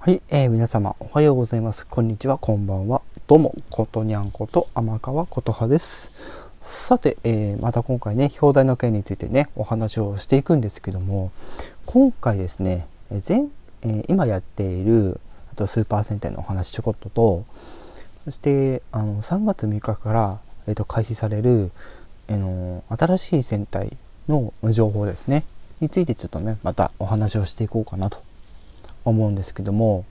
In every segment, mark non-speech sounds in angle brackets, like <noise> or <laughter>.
はい、えー、皆様おはようございます。こんにちは、こんばんは。どうも、ことにゃんこと天川ことはです。さて、えー、また今回ね、表題の件についてね、お話をしていくんですけども、今回ですね、前えー、今やっているあとスーパー戦隊のお話ちょこっとと、そしてあの3月3日から、えーと、開始される、えー、の新しい戦隊の情報ですね、についてちょっとね、またお話をしていこうかなと思うんですけども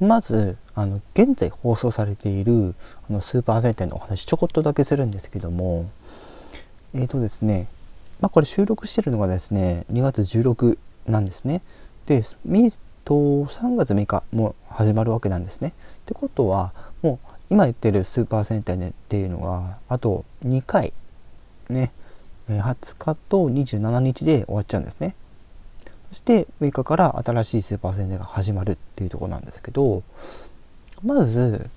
まずあの現在放送されているあのスーパー戦隊のお話ちょこっとだけするんですけどもえっ、ー、とですねまあこれ収録してるのがですね2月16なんですね。でと3月6日も始まるわけなんですね。ってことはもう今言ってるスーパー戦隊っていうのがあと2回ね20日と27日で終わっちゃうんですね。そして6日から新しいスーパー戦隊が始まるっていうとこなんですけどまず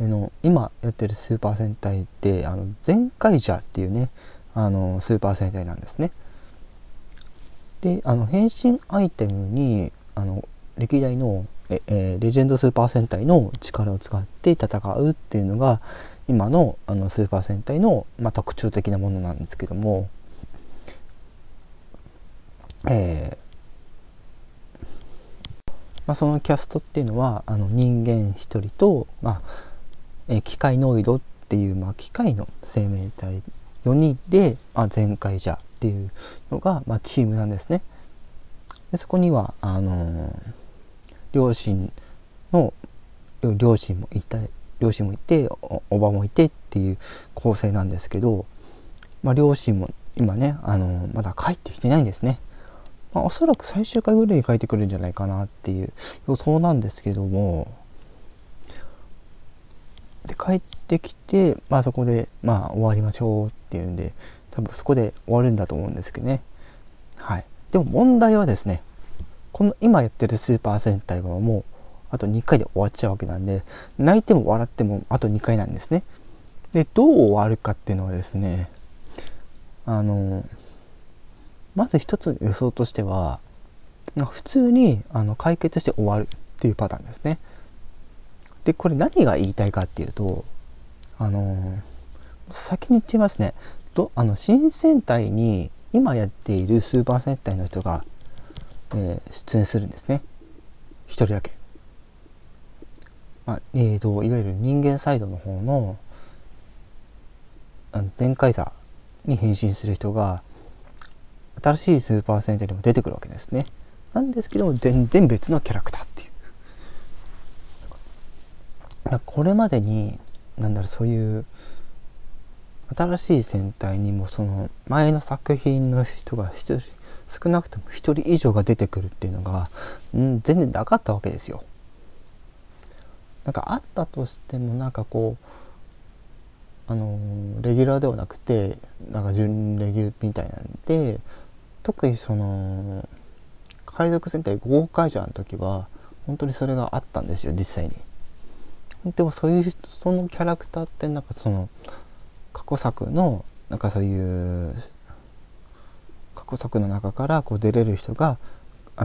あの今やってるスーパー戦隊ってあの全開者っていうねあのスーパー戦隊なんですね。であの変身アイテムにあの歴代のえ、えレジェンドスーパー戦隊の力を使って戦うっていうのが今のあのスーパー戦隊の、まあ、特徴的なものなんですけども、えーまあ、そのキャストっていうのはあの人間1人と、まあえ機械ノイドっていう、まあ、機械の生命体4人で、まあ、全開者っていうのが、まあ、チームなんですね。でそこにはあのー、両親の両親もいた両親もいておばもいてっていう構成なんですけど、まあ、両親も今ね、あのー、まだ帰ってきてないんですね。まあ、おそらく最終回ぐらいに書いてくるんじゃないかなっていう予想なんですけども。で帰ってきて、まあ、そこで、まあ、終わりましょうっていうんで多分そこで終わるんだと思うんですけどね。はい。でも問題はですねこの今やってるスーパー戦隊はもうあと2回で終わっちゃうわけなんで泣いても笑ってもあと2回なんですね。でどう終わるかっていうのはですねあのまず一つ予想としては普通にあの解決して終わるっていうパターンですね。でこれ何が言いたいかっていうとあの先に言っちゃいますねとあの新戦隊に今やっているスーパー戦隊の人が、えー、出演するんですね1人だけ。まあ、えーと、いわゆる人間サイドの方のあの全開座に変身する人が新しいスーパー戦隊にも出てくるわけですね。なんですけども全然別のキャラクターっていう。これまでになんだろうそういう新しい戦隊にもその前の作品の人が一人少なくとも1人以上が出てくるっていうのが、うん、全然なかったわけですよ。なんかあったとしてもなんかこうあのレギュラーではなくてなんか準レギュみたいなんで特にその海賊戦隊豪快者の時は本当にそれがあったんですよ実際に。でもそういうそのキャラクターってなんかその過去作のなんかそういう過去作の中からこう出れる人が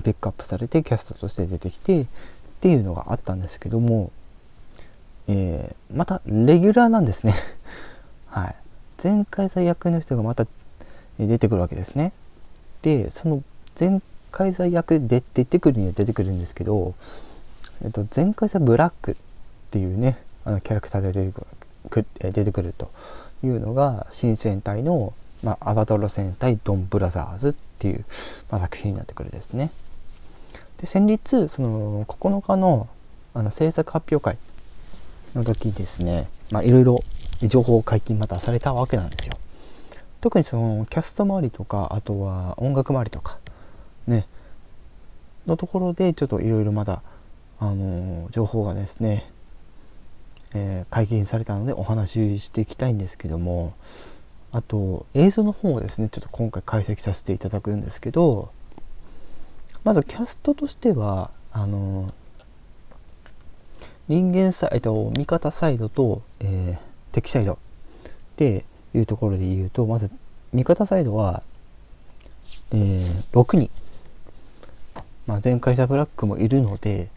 ピックアップされてキャストとして出てきてっていうのがあったんですけども、えー、またレギュラーなんですね。<laughs> はい。前回最役の人がまた出てくるわけですね。でその前回罪役で出てくるには出てくるんですけど、えっと、前回罪ブラックっていうねあのキャラクターで出てくる出てくるというのが新戦隊の、まあ、アバトロ戦隊ドンブラザーズっていう、まあ、作品になってくるですね。で先日その9日のあの制作発表会の時ですねいろいろ情報解禁またされたわけなんですよ。特にそのキャスト周りとかあとは音楽周りとかねのところでちょっといろいろまだあの情報がですね、えー、解禁されたのでお話ししていきたいんですけどもあと映像の方をですねちょっと今回解析させていただくんですけどまずキャストとしてはあの人間サイド味方サイドと、えー、敵サイドでいうところで言うとまず味方サイドは、えー、6人、まあ、前回ザブラックもいるので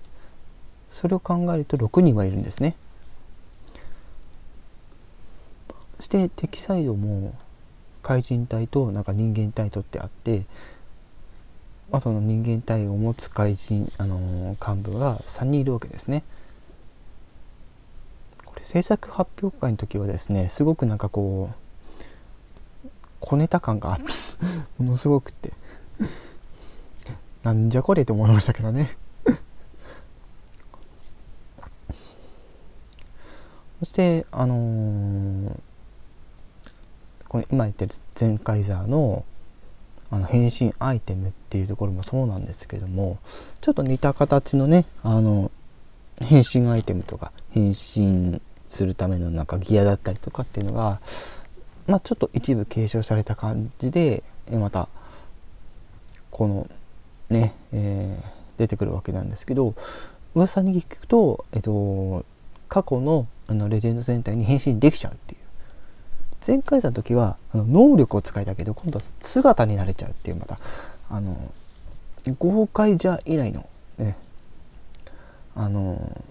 それを考えると6人はいるんですねそして敵サイドも怪人隊となんか人間隊とってあってまあ、その人間体を持つ怪人、あのー、幹部が3人いるわけですね。これ制作発表会の時はですねすごくなんかこう小ネタ感があって <laughs> ものすごくて。なんじゃこれって思いましたけどね。<laughs> そしてあのー、これ今言ってるゼンカイザーのあの変身アイテムっていうところもそうなんですけどもちょっと似た形のねあの変身アイテムとか変身するためのなんかギアだったりとかっていうのがまあちょっと一部継承された感じでまたこのね、えー、出てくるわけなんですけど噂に聞くと、えっと、過去のあのレジェンド戦隊に変身できちゃうっていう。前回の時はあの能力を使いたけど今度は姿になれちゃうっていうまたあの豪快じゃ以来のねあの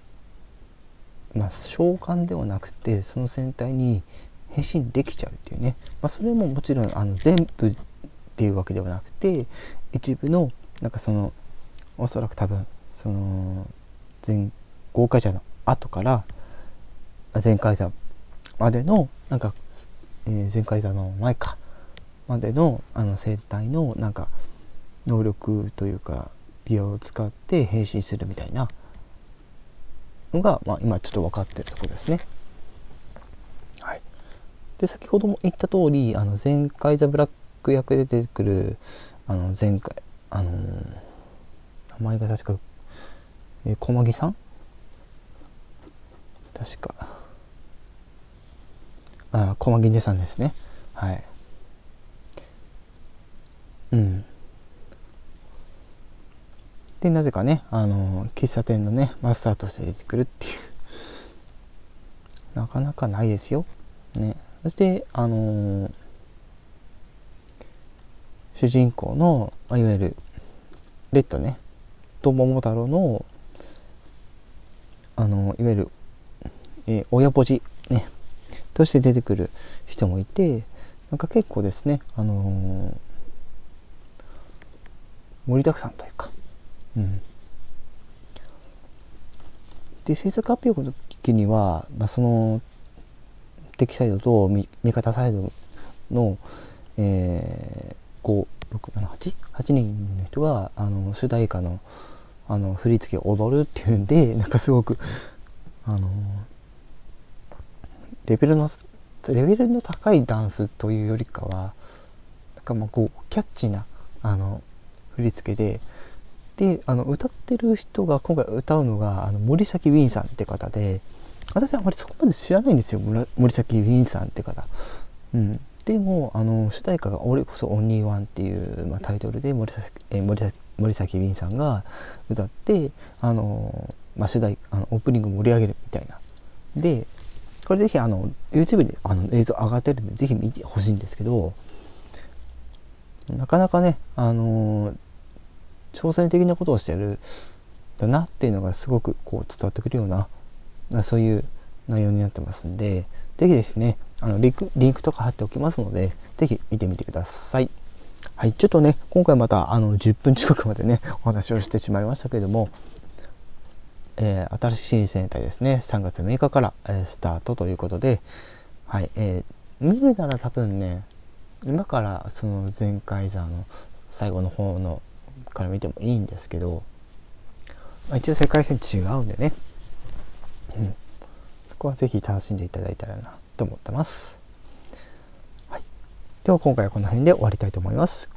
まあ召喚ではなくてその戦隊に変身できちゃうっていうね、まあ、それももちろんあの全部っていうわけではなくて一部のなんかそのおそらく多分その全豪快者の後から前回座までのなんかえー、前回座の前かまでのあの生体のなんか能力というかギアを使って変身するみたいなのが、まあ、今ちょっと分かってるところですね。で先ほども言った通りあの前回ザブラック役で出てくるあの前回あのー、名前が確か、えー、小牧さん？確か。あ駒木さんですね。はい。うん。でなぜかねあの喫茶店のねマスターとして出てくるっていう。なかなかないですよ。ね。そしてあの主人公の、いわゆるレッドね。と桃太郎のあのいわゆる、えー、親ポジね。として出てくる人もいてなんか結構ですねあの、盛りだくさんというか、うん、で制作発表の時には、まあ、その敵サイドと味方サイドの、えー、56788人の人があの主題歌のあの振り付けを踊るっていうんで <laughs> なんかすごくあのレベルのレベルの高いダンスというよりかはなんかもうこうキャッチーなあの振り付けでであの歌ってる人が今回歌うのがあの森崎ウィンさんって方で私はあまりそこまで知らないんですよ森崎ウィンさんって方。うん、でもあの主題歌が「俺こそオンリーワン」っていう、まあ、タイトルで森崎え森崎森崎ウィンさんが歌ってあの、まあ、主題あのオープニング盛り上げるみたいな。でこれぜひあの YouTube にあの映像上がってるんでぜひ見てほしいんですけどなかなかねあの挑戦的なことをしてるだなっていうのがすごくこう伝わってくるようなそういう内容になってますんで是非ですねあのリンクリンクとか貼っておきますので是非見てみてください。はい、ちょっとね今回またあの10分近くまでね <laughs> お話をしてしまいましたけれどもえー、新しい戦隊ですね3月6日から、えー、スタートということで、はいえー、見るなら多分ね今からその前回座の最後の方のから見てもいいんですけど、まあ、一応世界線違うんでね、うん、そこは是非楽しんでいただいたらなと思ってます。はい、では今回はこの辺で終わりたいと思います。